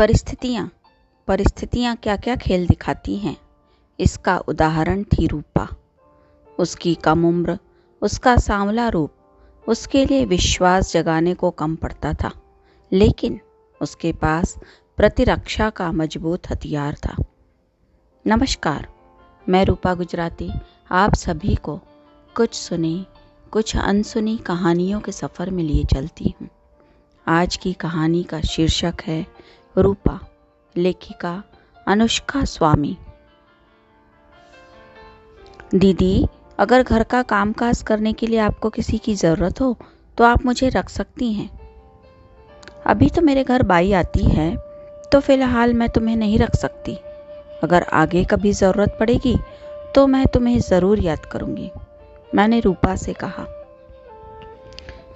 परिस्थितियाँ। परिस्थितियाँ क्या क्या खेल दिखाती हैं? इसका उदाहरण थी रूपा उसकी कम उम्र, उसका सांवला रूप, उसके लिए विश्वास जगाने को कम पड़ता था, लेकिन उसके पास प्रतिरक्षा का मज़बूत हथियार था। नमस्कार, मैं रूपा गुजराती। आप सभी को कुछ सुनी, कुछ अनसुनी कहानियों के सफ़र में लिए चलती हूँ। आज की कहानी का शीर्षक है रूपा, लेखिका अनुष्का स्वामी। दीदी, अगर घर का कामकाज करने के लिए आपको किसी की ज़रूरत हो तो आप मुझे रख सकती हैं। अभी तो मेरे घर बाई आती है तो फ़िलहाल मैं तुम्हें नहीं रख सकती। अगर आगे कभी ज़रूरत पड़ेगी तो मैं तुम्हें ज़रूर याद करूँगी, मैंने रूपा से कहा।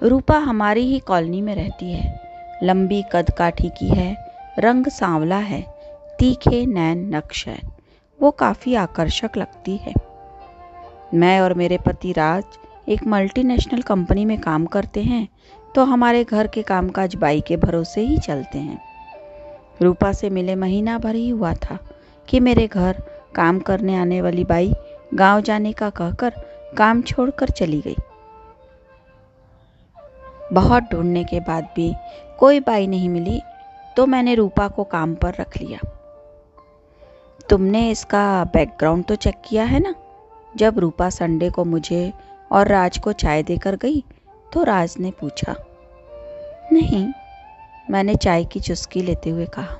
रूपा हमारी ही कॉलोनी में रहती है, लंबी कद काठी की है रंग सांवला है, तीखे नैन नक्श है वो काफ़ी आकर्षक लगती है। मैं और मेरे पति राज एक मल्टीनेशनल कंपनी में काम करते हैं तो हमारे घर के कामकाज बाई के भरोसे ही चलते हैं। रूपा से मिले महीना भर ही हुआ था कि मेरे घर काम करने आने वाली बाई गाँव जाने का कहकर काम छोड़कर चली गई। बहुत ढूँढने के बाद भी कोई बाई नहीं मिली तो मैंने रूपा को काम पर रख लिया। तुमने इसका बैकग्राउंड तो चेक किया है ना? जब रूपा संडे को मुझे और राज को चाय देकर गई तो राज ने पूछा, नहीं, मैंने चाय की चुस्की लेते हुए कहा,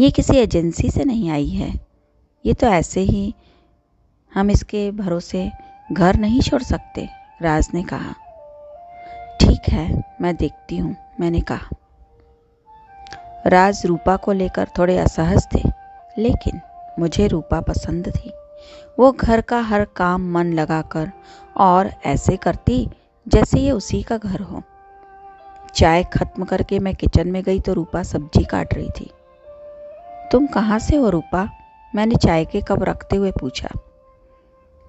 ये किसी एजेंसी से नहीं आई है। ये तो ऐसे ही हम इसके भरोसे घर नहीं छोड़ सकते, राज ने कहा। ठीक है, मैं देखती हूँ, मैंने कहा। राज रूपा को लेकर थोड़े असहज थे, लेकिन मुझे रूपा पसंद थी। वो घर का हर काम मन लगाकर और ऐसे करती जैसे ये उसी का घर हो। चाय खत्म करके मैं किचन में गई तो रूपा सब्ज़ी काट रही थी। तुम कहाँ से हो रूपा? मैंने चाय के कप रखते हुए पूछा।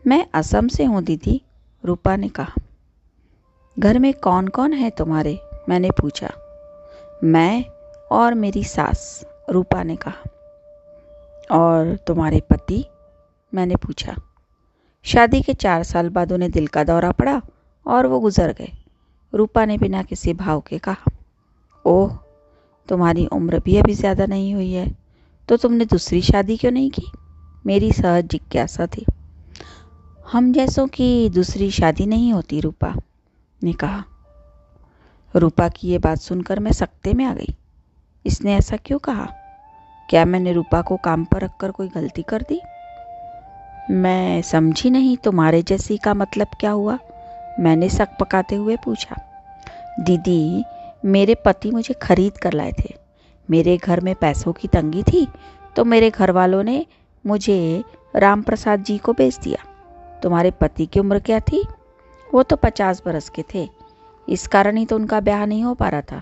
मैं असम से हूँ, दीदी, रूपा ने कहा। घर में कौन कौन है तुम्हारे? मैंने पूछा। मैं और मेरी सास, रूपा ने कहा। और तुम्हारे पति? मैंने पूछा। शादी के चार साल बाद उन्हें दिल का दौरा पड़ा और वो गुजर गए। रूपा ने बिना किसी भाव के कहा, ओह, तुम्हारी उम्र भी अभी ज़्यादा नहीं हुई है तो तुमने दूसरी शादी क्यों नहीं की? मेरी सहज जिज्ञासा थी। हम जैसों की दूसरी शादी नहीं होती, रूपा ने कहा। रूपा की ये बात सुनकर मैं सकते में आ गई। इसने ऐसा क्यों कहा? क्या मैंने रूपा को काम पर रखकर कोई गलती कर दी? मैं समझी नहीं तुम्हारे जैसी का मतलब क्या हुआ? मैंने शक पकाते हुए पूछा। दीदी, मेरे पति मुझे खरीद कर लाए थे। मेरे घर में पैसों की तंगी थी तो मेरे घर वालों ने मुझे राम प्रसाद जी को बेच दिया। तुम्हारे पति की उम्र क्या थी? वो तो पचास बरस के थे। इस कारण ही तो उनका ब्याह नहीं हो पा रहा था।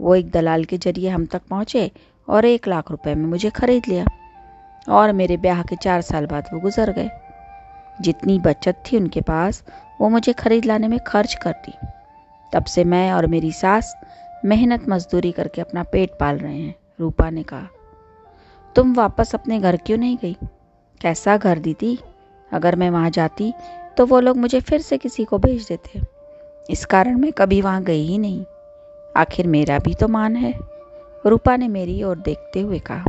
वो एक दलाल के ज़रिए हम तक पहुँचे और एक लाख रुपए में मुझे खरीद लिया। और मेरे ब्याह के चार साल बाद वो गुजर गए। जितनी बचत थी उनके पास, वो मुझे खरीद लाने में खर्च कर दी तब से मैं और मेरी सास मेहनत मजदूरी करके अपना पेट पाल रहे हैं, रूपा ने कहा। तुम वापस अपने घर क्यों नहीं गई? कैसा घर दी थी अगर मैं वहाँ जाती तो वो लोग मुझे फिर से किसी को भेज देते। इस कारण मैं कभी वहाँ गई ही नहीं। आखिर मेरा भी तो मान है। रूपा ने मेरी ओर देखते हुए कहा।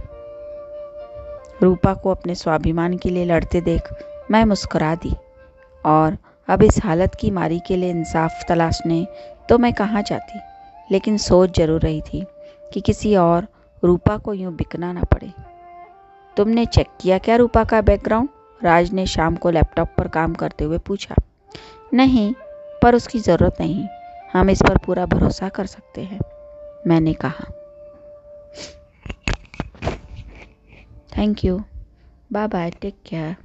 रूपा को अपने स्वाभिमान के लिए लड़ते देख मैं मुस्कुरा दी और अब इस हालत की मारी के लिए इंसाफ तलाशने तो मैं कहाँ जाती? लेकिन सोच ज़रूर रही थी कि किसी और रूपा को यूँ बिकना ना पड़े। तुमने चेक किया क्या रूपा का बैकग्राउंड राज ने शाम को लैपटॉप पर काम करते हुए पूछा। नहीं, पर उसकी ज़रूरत नहीं। हम इस पर पूरा भरोसा कर सकते हैं। मैंने कहा। Thank you bye bye take care